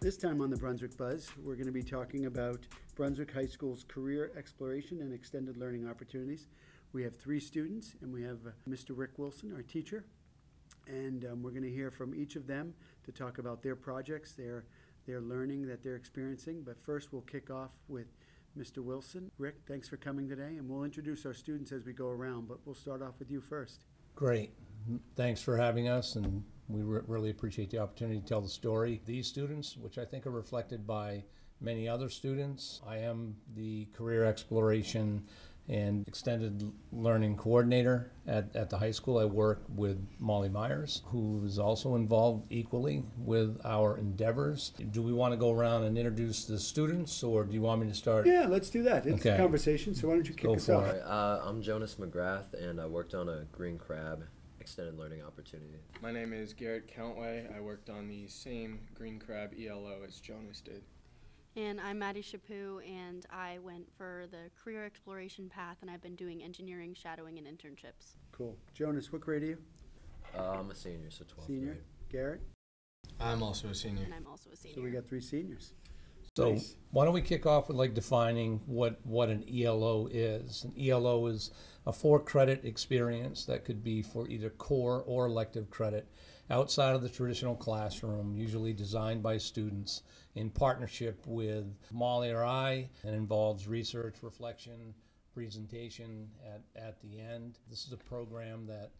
This time on the Brunswick Buzz, we're going to be talking about Brunswick High School's career exploration and extended learning opportunities. We have three students, and we have uh, Mr. Rick Wilson, our teacher, and um, we're going to hear from each of them to talk about their projects, their their learning that they're experiencing. But first, we'll kick off with Mr. Wilson. Rick, thanks for coming today, and we'll introduce our students as we go around. But we'll start off with you first. Great. Thanks for having us, and we re- really appreciate the opportunity to tell the story. These students, which I think are reflected by many other students, I am the career exploration and extended learning coordinator at, at the high school. I work with Molly Myers, who is also involved equally with our endeavors. Do we want to go around and introduce the students, or do you want me to start? Yeah, let's do that. It's a conversation, so why don't you kick Go us for off? it. Uh, I'm Jonas McGrath, and I worked on a green crab extended learning opportunity. My name is Garrett Countway. I worked on the same green crab ELO as Jonas did. And I'm Maddie Chaput, and I went for the career exploration path, and I've been doing engineering, shadowing, and internships. Cool. Jonas, what grade are you? Uh, I'm a senior, so 12th Senior. grade. Garrett? I'm also a senior. And I'm also a senior. So we got three seniors. So Nice. why don't we kick off with like defining what, what an ELO is? An ELO is a four credit experience that could be for either core or elective credit outside of the traditional classroom, usually designed by students in partnership with Molly or I, and involves research, reflection, presentation at, at the end. This is a program that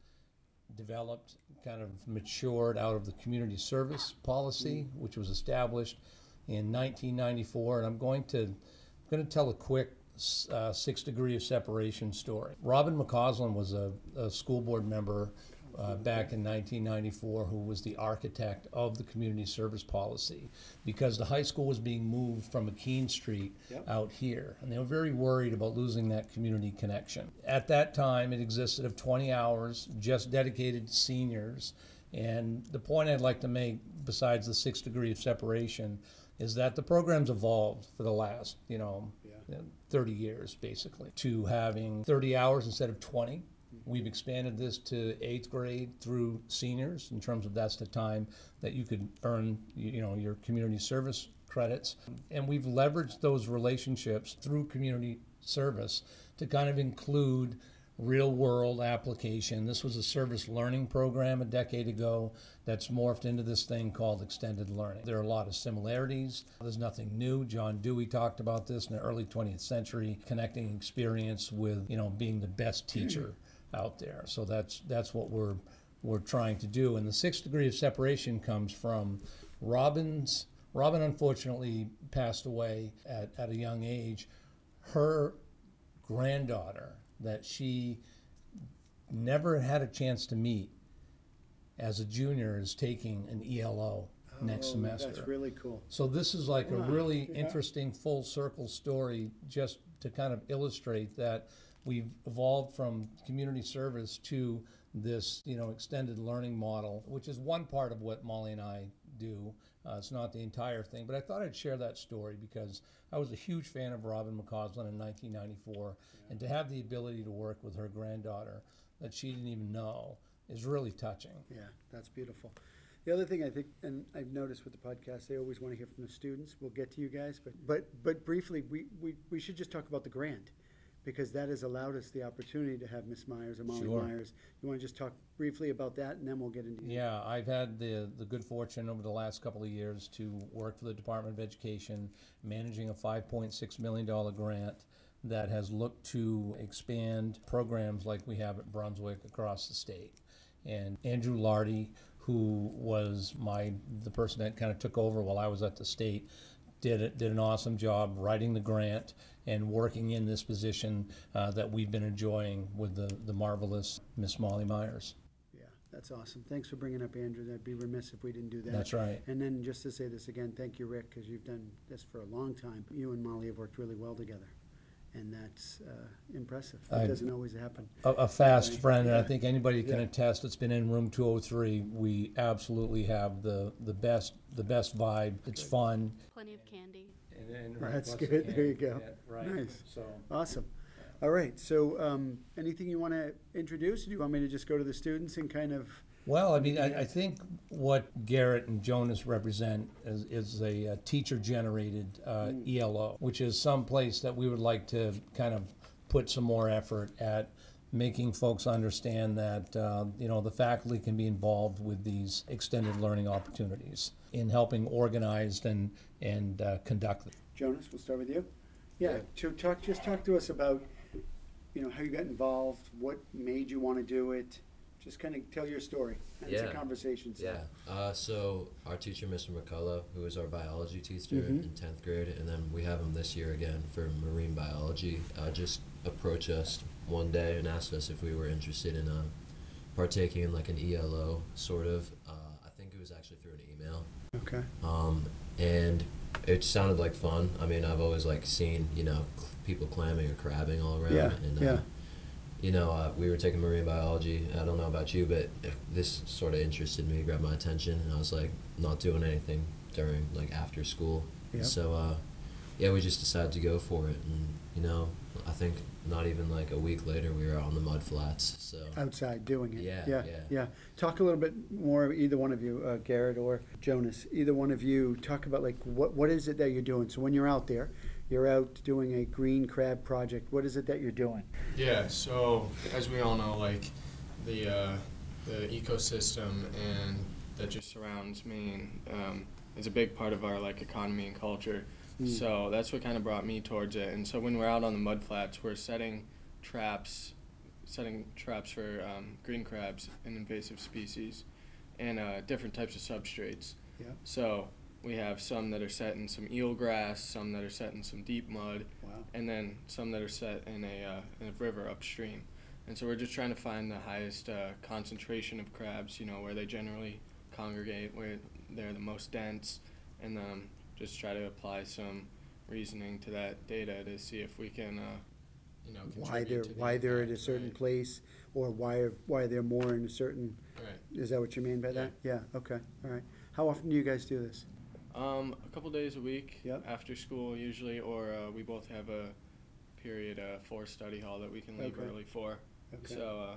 developed, kind of matured out of the community service policy, which was established in 1994. And I'm going to I'm going to tell a quick uh, six degree of separation story. Robin McCausland was a, a school board member uh, back in 1994 who was the architect of the community service policy because the high school was being moved from McKeen Street Yep. out here. And they were very worried about losing that community connection. At that time, it existed of 20 hours just dedicated to seniors. And the point I'd like to make, besides the six degree of separation, is that the program's evolved for the last, you know, Yeah. 30 years basically to having 30 hours instead of 20. We've expanded this to eighth grade through seniors in terms of that's the time that you could earn, you know, your community service credits. And we've leveraged those relationships through community service to kind of include real world application. This was a service learning program a decade ago that's morphed into this thing called extended learning. There are a lot of similarities. There's nothing new. John Dewey talked about this in the early 20th century, connecting experience with, you know, being the best teacher out there. So that's that's what we're we're trying to do. And the sixth degree of separation comes from Robin's Robin unfortunately passed away at, at a young age. Her granddaughter that she never had a chance to meet as a junior is taking an ELO next Oh, semester. That's really cool. So this is like a really Yeah. interesting full circle story just to kind of illustrate that we've evolved from community service to this, you know, extended learning model, which is one part of what Molly and I do. Uh, it's not the entire thing, but I thought I'd share that story because I was a huge fan of Robin McCausland in 1994, and to have the ability to work with her granddaughter that she didn't even know is really touching. Yeah, that's beautiful. The other thing I think, and I've noticed with the podcast, they always want to hear from the students. We'll get to you guys, but but but briefly, we we, we should just talk about the grant because that has allowed us the opportunity to have Miss Myers or Molly Sure. Myers. You want to just talk briefly about that, and then we'll get into Yeah, I've had the, the good fortune over the last couple of years to work for the Department of Education, managing a $5.6 million grant that has looked to expand programs like we have at Brunswick across the state. And Andrew Lardy, who was my the person that kind of took over while I was at the state, did it, did an awesome job writing the grant and working in this position uh, that we've been enjoying with the, the marvelous Miss Molly Myers. Yeah, that's awesome. Thanks for bringing up Andrew. I'd be remiss if we didn't do that. That's right. And then just to say this again, thank you, Rick, because you've done this for a long time. You and Molly have worked really well together, and that's uh, impressive. I- It doesn't always happen. a, a fast Right. friend, and I think anybody can Yeah. attest. It's been in room 203. We absolutely have the the best the best vibe. It's fun. Plenty of candy. And, and That's good. There you go. right. Nice. So Awesome. All right, so um, anything you want to introduce? Do you want me to just go to the students and kind of Well, I mean, I, I think what Garrett and Jonas represent is, is a, uh teacher-generated uh, ELO, which is some place that we would like to kind of put some more effort at making folks understand that uh, you know the faculty can be involved with these extended learning opportunities in helping organize and and uh, conduct them. Jonas, we'll start with you. Yeah, to talk, just talk to us about, you know, how you got involved, what made you want to do it. Just kind of tell your story. And It's a Yeah. conversation. so- Yeah. Uh, so our teacher, Mr. McCullough, who was our biology teacher Mhm. in tenth grade, and then we have him this year again for marine biology. Uh, just approached us one day and asked us if we were interested in uh, partaking in like an ELO sort of. Uh, I think it was actually through an email. Okay. Um, and it sounded like fun. I mean, I've always like seen you know cl- people clamming or crabbing all around. Yeah, And, yeah. Uh, you know, uh, we were taking marine biology. I don't know about you, but this sort of interested me, grabbed my attention, and I was like, not doing anything during like after school. Yeah. So, uh, yeah, we just decided to go for it, and you know, I think not even like a week later, we were on the mud flats. So. Outside doing it. Yeah, Yeah, yeah. yeah. Talk a little bit more, either one of you, uh, Garrett or Jonas, either one of you, talk about like, what, what is it that you're doing? So when you're out there, you're out doing a green crab project, what is it that you're doing? Yeah, so as we all know, like the uh, the ecosystem and that just surrounds Maine um, is a big part of our like economy and culture. Mm. So that's what kind of brought me towards it. And so when we're out on the mud flats, we're setting traps, setting traps for um, green crabs and invasive species, and uh, different types of substrates. Yeah. So we have some that are set in some eel grass, some that are set in some deep mud, Wow. and then some that are set in a, uh, in a river upstream. And so we're just trying to find the highest uh, concentration of crabs, you know, where they generally congregate, where they're the most dense, and um, just try to apply some reasoning to that data to see if we can, uh, you know, Why they're, to the why they're at a impact, certain right, place, or why, why they're more in a certain, Right. is that what you mean by that? Yeah, okay, all right. How often do you guys do this? Um, a couple days a week Yep. after school usually, or uh, we both have a period uh, for study hall that we can leave Okay. early for. Okay. So uh,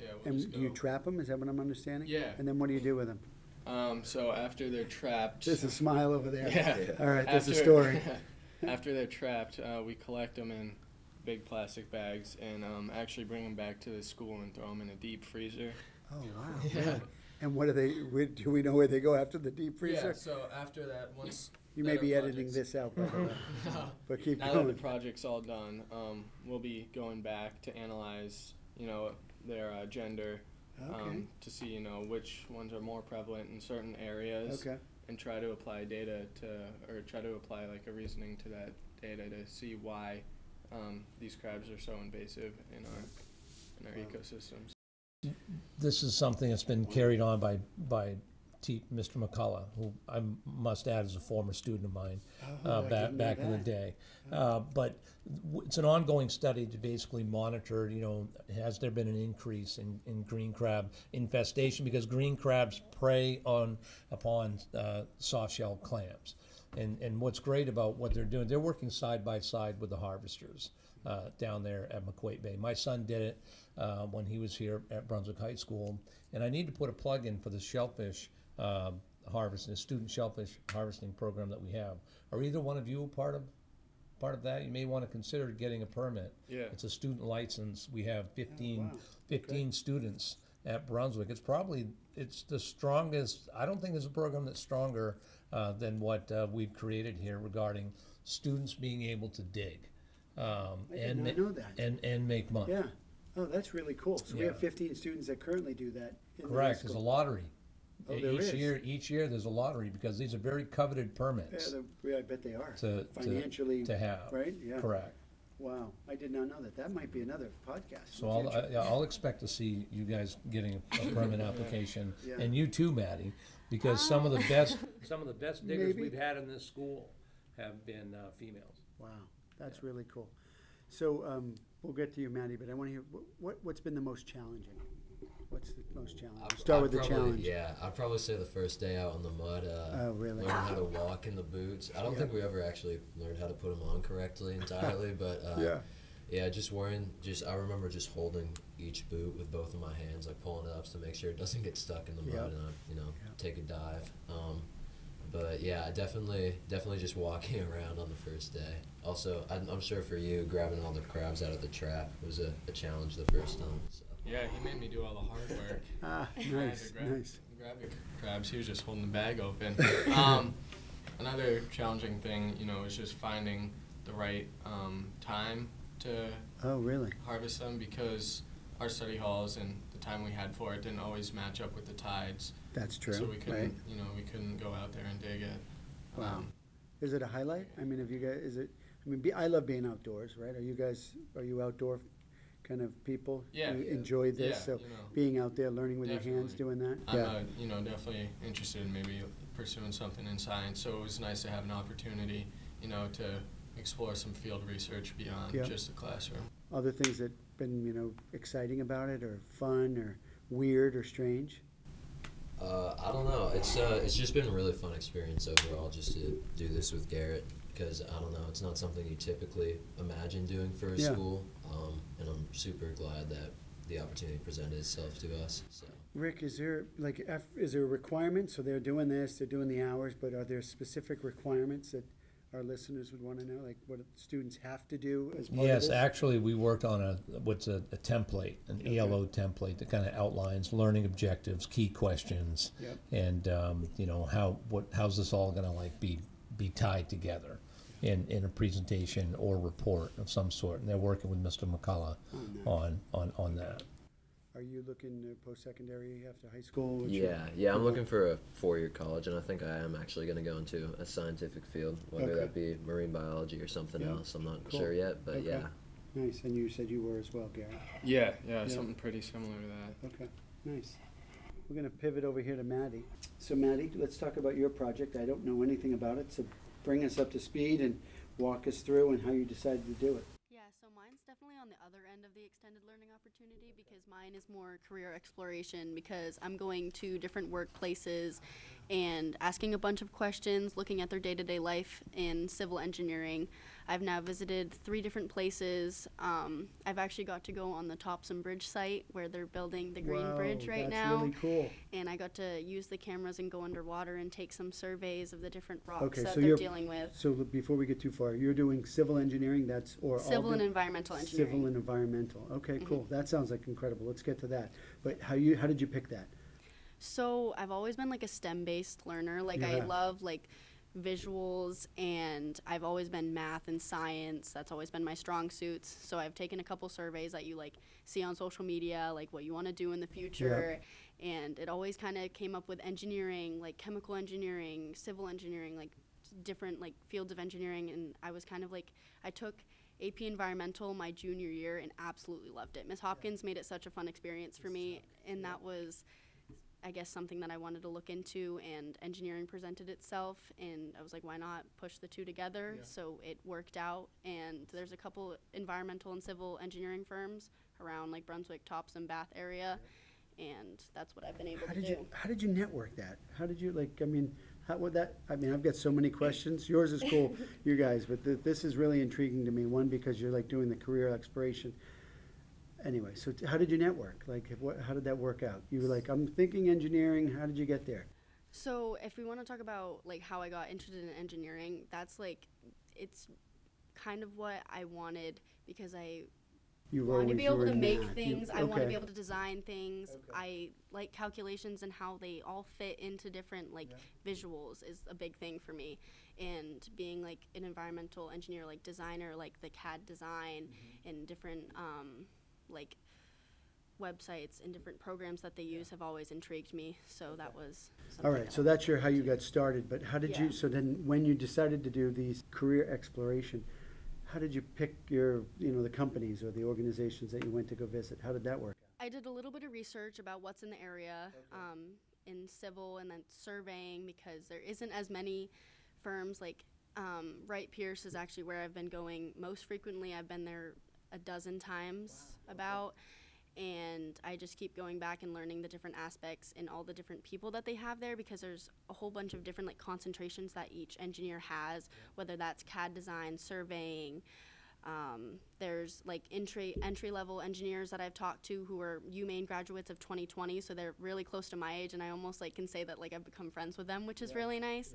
yeah, we'll And just do you trap them, is that what I'm understanding? Yeah. And then what do you do with them? Um, so after they're trapped, There's a smile over there. yeah. All right, that's a story. after they're trapped, uh, we collect them in big plastic bags and um, actually bring them back to the school and throw them in a deep freezer. Oh, wow, Yeah. really? And what do they, do we know where they go after the deep freezer? Yeah. freezer? So after that, once You may be editing project's- this out, by the way, but keep now that the project's all done, um, we'll be going back to analyze, you know, their uh, gender, Okay, um, to see, you know, which ones are more prevalent in certain areas, okay, and try to apply data to, or try to apply like a reasoning to that data to see why um, these crabs are so invasive in our in our Wow. ecosystems. This is something that's been carried on by by T, Mr. McCullough, who I must add is a former student of mine. Oh, uh, I back, didn't know back in the that. day. Uh, but w- it's an ongoing study to basically monitor, you know, has there been an increase in, in green crab infestation? Because green crabs prey on upon uh, soft shell clams. And, and what's great about what they're doing, they're working side by side with the harvesters uh, down there at Maquoit Bay. My son did it uh, when he was here at Brunswick High School. And I need to put a plug in for the shellfish um, harvesting, the student shellfish harvesting program that we have. Are either one of you a part of part of that? You may want to consider getting a permit. Yeah. It's a student license. We have 15, wow. 15 students at Brunswick. It's probably it's the strongest. I don't think there's a program that's stronger uh, than what uh, we've created here regarding students being able to dig um, I did and not ma- know that. and and make money. Yeah, oh, that's really cool. So we have Yeah. fifteen students that currently do that in the high Correct. There's a school. lottery. Oh, there each is? year, each year there's a lottery because these are very coveted Yeah, permits the- yeah, I bet they are, to, to financially, to have. right? Yeah, Correct. wow, I did not know that. That might be another podcast. So I'll, I- yeah, I'll expect to see you guys getting a a permit application, Yeah. and you too, Maddie, because some of the best, some of the best diggers Maybe. we've had in this school have been uh, females. Wow, that's really cool. So, um, we'll get to you, Maddie, but I wanna hear, wh- what, what's been the most challenging? What's the most challenging? I'd- Start I'd with the probably- challenge. Yeah, I'd probably say the first day out on the mud. Uh, Oh, really? Learning how to walk in the boots. I don't Yeah. think we ever actually learned how to put them on correctly entirely, but uh, Yeah, just wearing, just I remember just holding each boot with both of my hands, like pulling it up to make sure it doesn't get stuck in the mud, Yeah. and I, you know, Yeah. take a dive. Um, but yeah, definitely, definitely just walking around on the first day. Also, I'm, I'm sure for you, grabbing all the crabs out of the trap was a, a challenge the first time. So. Yeah, he made me do all the hard work. Ah, I had to nice, grab, nice. grab the crabs. He was just holding the bag open. um, another challenging thing, you know, is just finding the right um, time to Oh, really? harvest them because our study halls and the time we had for it didn't always match up with the tides. That's true, So we couldn't, right? you know, we couldn't go out there and dig it. Wow. Um, Is it a highlight? I mean, have you guys, is it, I mean, be, I love being outdoors, right? Are you guys, are you outdoor kind of people? Yeah. You enjoy this, yeah, so you know, being out there, learning with your hands, doing that? I'm, Yeah, uh, you know, definitely interested in maybe pursuing something in science. So it was nice to have an opportunity, you know, to explore some field research beyond Yeah. just the classroom. other things that been, you know, exciting about it, or fun, or weird, or strange? Uh, I don't know. It's uh, it's just been a really fun experience overall, just to do this with Garrett. Because I don't know, it's not something you typically imagine doing for a Yeah. school, um, and I'm super glad that the opportunity presented itself to us. So. Rick, is there, like, is there a requirement, so they're doing this, they're doing the hours, but are there specific requirements that our listeners would wanna know, like what students have to do as part Yes, this? actually, we worked on a, what's a, a template, an Okay. ELO template that kind of outlines learning objectives, key questions, Yep. and, um, you know, how, what, how's this all gonna like be, be tied together in, in a presentation or report of some sort, and they're working with Mr. McCullough On that. on, on, on that. Are you looking uh, post-secondary after high school? What's your- Yeah, yeah, I'm looking for a four-year college, and I think I am actually going to go into a scientific field, whether Okay. that be marine biology or something Yeah. else. I'm not Cool. sure yet, but Okay. yeah. Nice, and you said you were as well, Gary. Yeah, yeah, Yeah. something pretty similar to that. Okay, nice. We're gonna pivot over here to Maddie. So Maddie, let's talk about your project. I don't know anything about it, so bring us up to speed and walk us through and how you decided to do it. Yeah, so mine's definitely on the other end of the extended learning opportunity because mine is more career exploration because I'm going to different workplaces and asking a bunch of questions, looking at their day to day life in civil engineering. I've now visited three different places. Um, I've actually got to go on the Topsham Bridge site where they're building the Green Wow, Bridge right that's now. really cool. And I got to use the cameras and go underwater and take some surveys of the different rocks Okay, that so they're you're- dealing with. So before we get too far, you're doing civil engineering, that's, or all Civil and the- environmental engineering. Civil and environmental. Okay, Mhm. cool. That sounds like incredible. Let's get to that. But how you, how did you pick that? So I've always been like a STEM based learner. Like I love like visuals and I've always been math and science. That's always been my strong suits. So I've taken a couple surveys that you like see on social media, like what you want to do in the future. And it always kind of came up with engineering, like chemical engineering, civil engineering, like different like fields of engineering and I was kind of like I took AP environmental my junior year and absolutely loved it. Miss Hopkins made it such a fun experience for me and that was I guess something that I wanted to look into, and engineering presented itself, and I was like, why not push the two together? So it worked out, and there's a couple environmental and civil engineering firms around like Brunswick, Topsham, Bath area, and that's what I've been able How to did do. you, how did you network that? How did you, like, I mean, how would that, I mean, I've got so many questions. Yours is cool, you guys, but th- this is really intriguing to me. One, because you're like doing the career exploration. Anyway, so t- how did you network? Like, what, how did that work out? You were like, I'm thinking engineering, how did you get there? So if we want to talk about like how I got interested in engineering, that's like it's kind of what I wanted because I You were wanted to be able to in make math. You- things. I want to be able to design things. Okay. I like calculations and how they all fit into different like visuals is a big thing for me. And being like an environmental engineer, like designer, like the CAD design Mm-hmm. and different um, like websites and different programs that they use have always intrigued me. So that was something All right, that so that's your, how you got started, but how did you, Yeah. so then, when you decided to do these career exploration, how did you pick your, you know, the companies or the organizations that you went to go visit? How did that work? I did a little bit of research about what's in the area um, in civil and then surveying because there isn't as many firms like um, Wright Pierce is actually where I've been going most frequently. I've been there a dozen times about. And I just keep going back and learning the different aspects and all the different people that they have there because there's a whole bunch of different like concentrations that each engineer has, whether that's CAD design, surveying, Um, there's like entry entry level engineers that I've talked to who are UMaine graduates of 2020, so they're really close to my age, and I almost like can say that like I've become friends with them, which is really nice.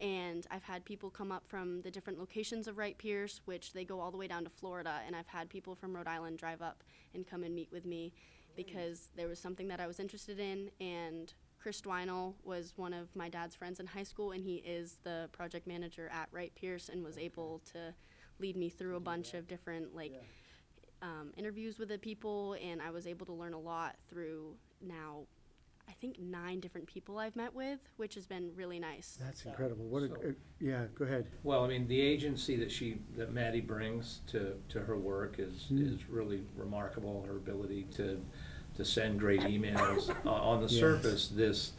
And I've had people come up from the different locations of Wright Pierce, which they go all the way down to Florida, and I've had people from Rhode Island drive up and come and meet with me because there was something that I was interested in, and Chris Dwinell was one of my dad's friends in high school, and he is the project manager at Wright Pierce, and was able to lead me through a bunch of different like um, interviews with the people, and I was able to learn a lot through now. I think nine different people I've met with, which has been really nice. That's incredible. What a, So- uh, yeah, go ahead. Well, I mean, the agency that she, that Maddie brings to, to her work is, Mm. is really remarkable, her ability to, to send great emails. Uh, On the Yes. surface, this,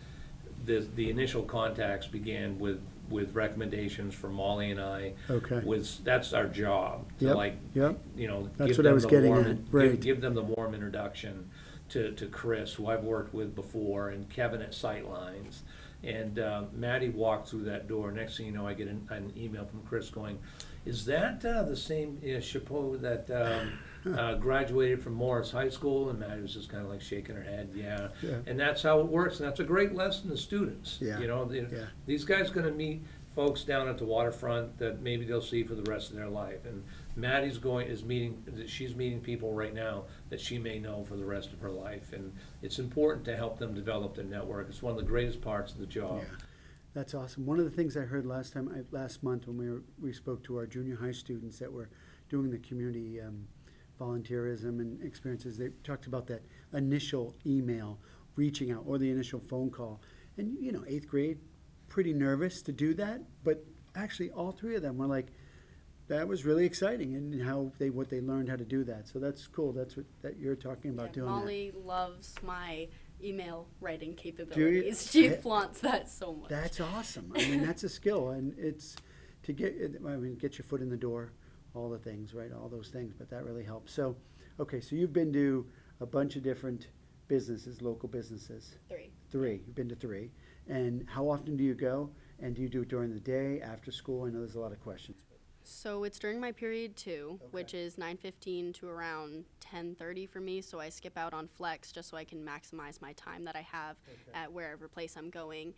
the, the initial contacts began with, with recommendations from Molly and I. Okay. Was, that's our job, to Yep, like, yep. you know. That's give what I them was the getting warm- at, give- right. Give them the warm introduction to, to Chris, who I've worked with before, and Kevin at Sitelines. And uh, Maddie walked through that door. Next thing you know, I get an, an email from Chris going, "Is that uh, the same uh, Chaput that um, uh, graduated from Morse High School?" And Maddie was just kind of like shaking her head, "Yeah." Yeah. And that's how it works. And that's a great lesson to students. Yeah, You know, yeah. these guys going to meet folks down at the waterfront that maybe they'll see for the rest of their life. And Maddie's going, is meeting, she's meeting people right now that she may know for the rest of her life. And it's important to help them develop their network. It's one of the greatest parts of the job. Yeah, that's awesome. One of the things I heard last time, I, last month when we were, we spoke to our junior high students that were doing the community um, volunteerism and experiences, they talked about that initial email, reaching out, or the initial phone call. And you know, eighth grade, pretty nervous to do that, but actually, all three of them were like, that was really exciting, and how they what they learned how to do that. So that's cool. That's what that you're talking about Yeah, doing. that. Molly loves my email writing you? capabilities. She I- flaunts that so much. That's awesome. I mean, that's a skill, and it's to get. I mean, get your foot in the door, all the things, right? All those things, but that really helps. So, okay, so you've been to a bunch of different businesses, local businesses. Three. Three. You've been to three, and how often do you go? And do you do it during the day, after school? I know there's a lot of questions. So it's during my period two, Okay. which is 9:15 to around 10:30 for me. So I skip out on flex just so I can maximize my time that I have at wherever place I'm going.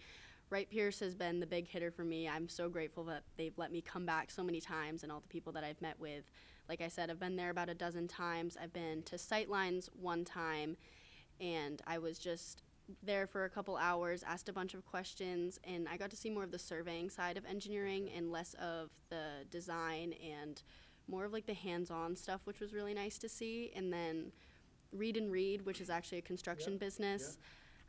Wright Pierce has been the big hitter for me. I'm so grateful that they've let me come back so many times and all the people that I've met with. Like I said, I've been there about a dozen times. I've been to Sitelines one time and I was just there for a couple hours, asked a bunch of questions, and I got to see more of the surveying side of engineering and less of the design and more of like the hands-on stuff, which was really nice to see. And then Reed and Reed, which is actually a construction business,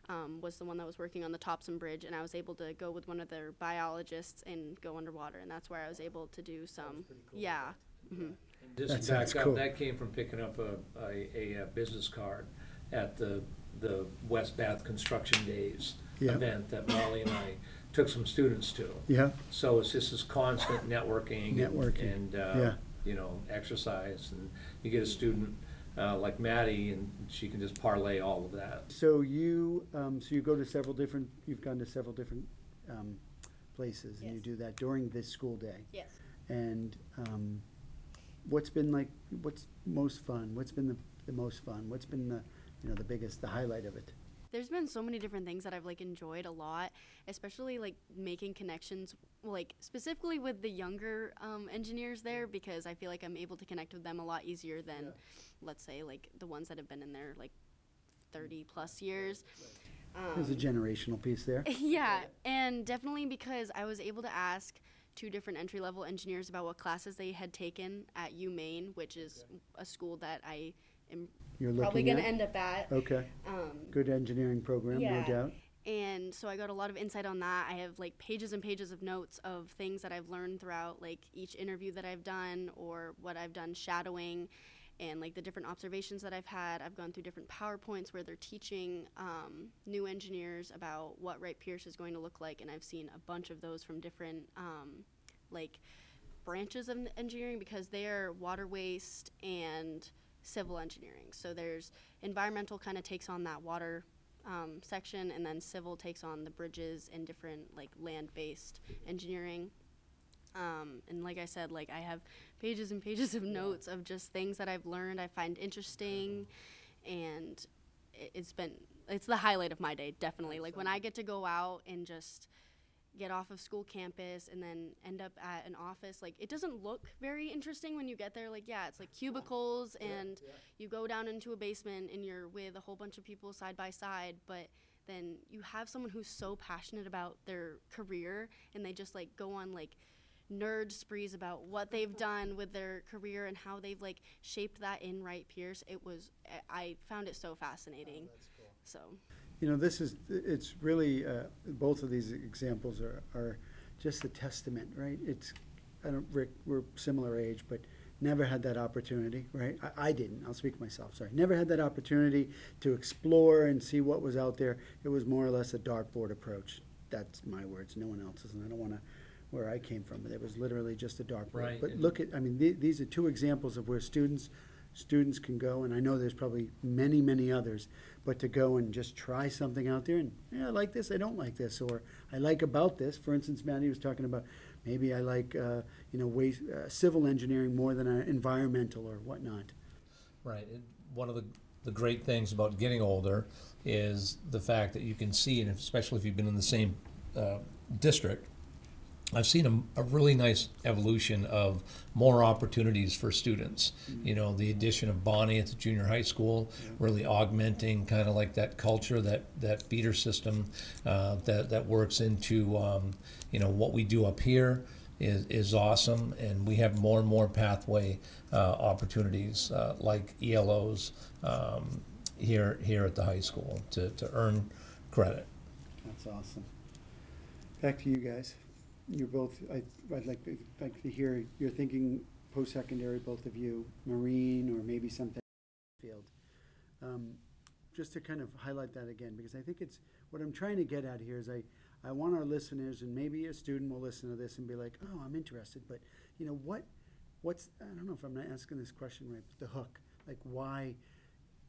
um, was the one that was working on the Topsham Bridge, and I was able to go with one of their biologists and go underwater, and that's where I was able to do some, yeah. hmm Just That to sounds back cool. up, that came from picking up a, a, a business card at the, the West Bath Construction Days Yeah. event that Molly and I took some students to. Yeah. So it's just this constant networking. and- Networking, And, yeah. uh, you know, exercise, and you get a student, uh, like Maddie, and she can just parlay all of that. So you, um, so you go to several different. You've gone to several different um, places, and you Yes. do that during this school day. Yes. And um, what's been like? What's most fun? What's been the, the most fun? What's been the you know the biggest, the highlight of it? There's been so many different things that I've like enjoyed a lot, especially like making connections, like specifically with the younger um, engineers there, because I feel like I'm able to connect with them a lot easier than, let's say, like the ones that have been in there like 30 plus years. There's a generational piece there. yeah, and definitely because I was able to ask two different entry level engineers about what classes they had taken at UMaine, which is a school that I am You're looking probably looking going to end up at. Okay, Um, good engineering program, no Yeah. doubt. and so I got a lot of insight on that. I have like pages and pages of notes of things that I've learned throughout like each interview that I've done or what I've done shadowing and like the different observations that I've had. I've gone through different PowerPoints where they're teaching um, new engineers about what Wright Pierce is going to look like, and I've seen a bunch of those from different um, like branches of engineering because they are water waste and civil engineering. So there's environmental kind of takes on that water um, section, and then civil takes on the bridges and different like land-based engineering. Um, and like I said, like I have pages and pages of notes of just things that I've learned, I find interesting, and i- it's been it's the highlight of my day, definitely. Like when I get to go out and just get off of school campus and then end up at an office like it doesn't look very interesting when you get there. Like yeah it's like cubicles and you go down into a basement and you're with a whole bunch of people side by side but then you have someone who's so passionate about their career and they just like go on like nerd sprees about what they've done with their career and how they've like shaped that in Wright Pierce. It was I- I found it so fascinating. Oh, so You know, this is, it's really, uh, both of these examples are, are just a testament, right? It's, I don't, Rick, we're similar age, but never had that opportunity, right? I, I didn't, I'll speak for myself, sorry. Never had that opportunity to explore and see what was out there. It was more or less a dartboard approach. That's my words, no one else's, and I don't wanna, where I came from, but it was literally just a dartboard. Right, But and- look at, I mean, the- these are two examples of where students, students can go, and I know there's probably many, many others, but to go and just try something out there and, yeah, I like this, I don't like this, or I like about this. For instance, Maddie was talking about, maybe I like, uh, you know, waste, uh, civil engineering more than uh, environmental or whatnot. Right. One of the, the great things about getting older is the fact that you can see, and especially if you've been in the same uh, district, I've seen a, a really nice evolution of more opportunities for students. You know, the addition of Bonnie at the junior high school, really augmenting kind of like that culture, that, that feeder system uh, that, that works into, um, you know, what we do up here is, is awesome. And we have more and more pathway uh, opportunities uh, like ELOs um, here, here at the high school to, to earn credit. That's awesome. Back to you guys. You're both, I, I'd like, to- like to hear, you're thinking post-secondary, both of you, Marine or maybe something field. Um, Just to kind of highlight that again, because I think it's, what I'm trying to get at here is I, I want our listeners, and maybe a student will listen to this and be like, oh, I'm interested, but, you know, what, what's, I don't know if I'm not asking this question right, but the hook, like why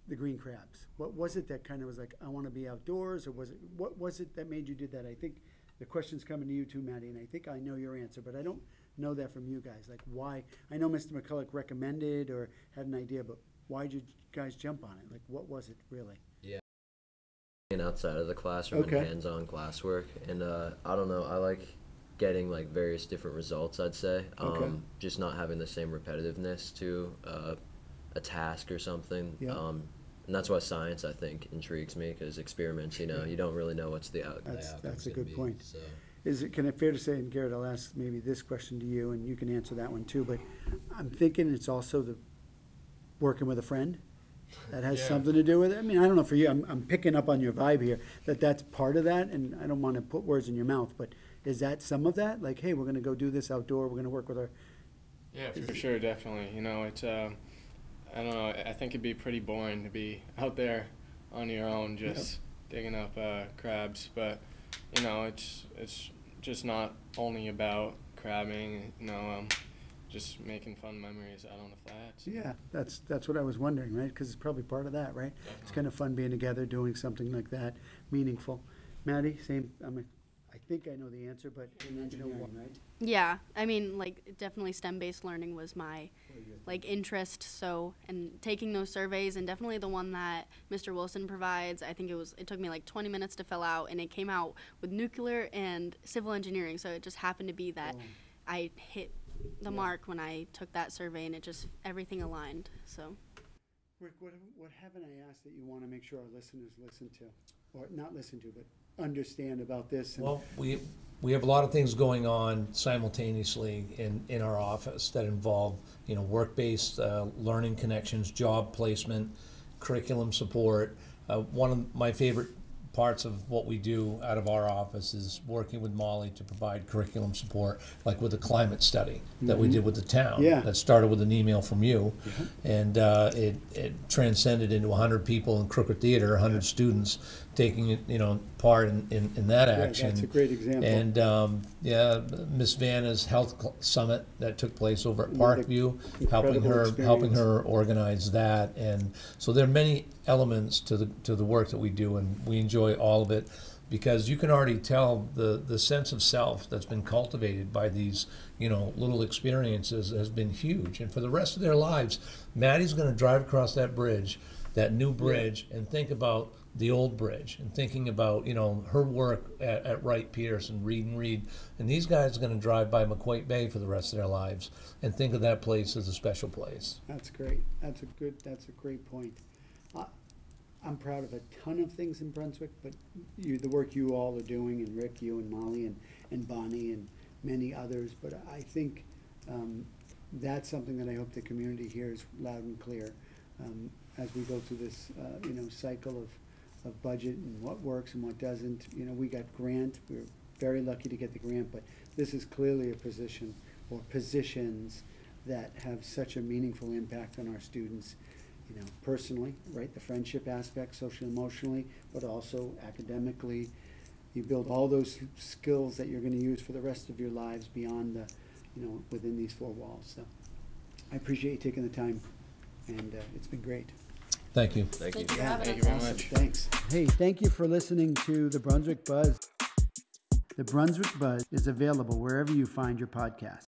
the green crabs? What was it that kind of was like, I want to be outdoors, or was it, what was it that made you do that? I think the question's coming to you too, Maddie, and I think I know your answer, but I don't know that from you guys. Like, why? I know Mr. McCullough recommended or had an idea, but why'd you guys jump on it? Like, what was it really? Yeah. And outside of the classroom Okay. and hands-on classwork and uh, i don't know i like getting like various different results i'd say um, Okay. just not having the same repetitiveness to uh, a task or something Yeah. um, and that's why science i think intrigues me because experiments you know you don't really know what's the, out- the That's- outcome's that's a good be, point. so Is it, can it fair to say, and Garrett, I'll ask maybe this question to you, and you can answer that one too, but I'm thinking it's also the working with a friend? That has Yeah. something to do with it? I mean, I don't know for you, I'm, I'm picking up on your vibe here, that that's part of that, and I don't wanna put words in your mouth, but is that some of that? Like, hey, we're gonna go do this outdoor, we're gonna work with our, Yeah, for sure, definitely. You know, it's uh, I don't know. I think it'd be pretty boring to be out there on your own, just digging up uh, crabs. But you know, it's it's just not only about crabbing. You know, um, just making fun memories out on the flats. yeah, that's, that's what I was wondering, right? Cause it's probably part of that, right? It's kind of fun being together, doing something like that, meaningful. Maddie, same, I mean, I think I know the answer, but in engineering, right? Yeah, I mean, like definitely STEM-based learning was my like interest. So, and taking those surveys, and definitely the one that Mr. Wilson provides. I think it was. It took me like 20 minutes to fill out, and it came out with nuclear and civil engineering. So it just happened to be that Boom. I hit the Yeah. mark when I took that survey, and it just everything aligned. So. Rick, what, what haven't I asked that you want to make sure our listeners listen to, or not listen to, but understand about this? and- Well, we, we have a lot of things going on simultaneously in, in our office that involve, you know, work-based, uh, learning connections, job placement, curriculum support. Uh, one of my favorite parts of what we do out of our office is working with Molly to provide curriculum support, like with the climate study that we did with the town. Yeah. That started with an email from you, and uh, it, it transcended into 100 people in Crooker Theater, 100 students taking, you know, part in, in, in that action. That's a great example. And um, yeah, Miss Vanna's health cl- summit that took place over at Parkview, helping incredible her helping experience. her organize that, and so there are many elements to the to the work that we do, and we enjoy all of it. because you can already tell the the sense of self that's been cultivated by these you know little experiences has been huge and for the rest of their lives maddie's going to drive across that bridge that new bridge and think about the old bridge and thinking about you know her work at, at Wright Pierce and Reed and Reed and these guys are going to drive by Maquoit Bay for the rest of their lives and think of that place as a special place. That's great. That's a good, that's a great point. I'm proud of a ton of things in Brunswick, but you, the work you all are doing, and Rick, you and Molly and, and Bonnie and many others, but I think, um, that's something that I hope the community hears loud and clear, um, as we go through this, uh, you know, cycle of, of budget and what works and what doesn't. You know, we got grant, we were very lucky to get the grant, but this is clearly a position, or positions that have such a meaningful impact on our students, you know, personally, right, the friendship aspect, social emotionally, but also academically. You build all those skills that you're gonna use for the rest of your lives beyond the, you know, within these four walls, so. I appreciate you taking the time, and, uh, it's been great. Thank you. Thank you. Thank you for having Thank us. you very Awesome, much. Thanks. Hey, thank you for listening to the Brunswick Buzz. The Brunswick Buzz is available wherever you find your podcast.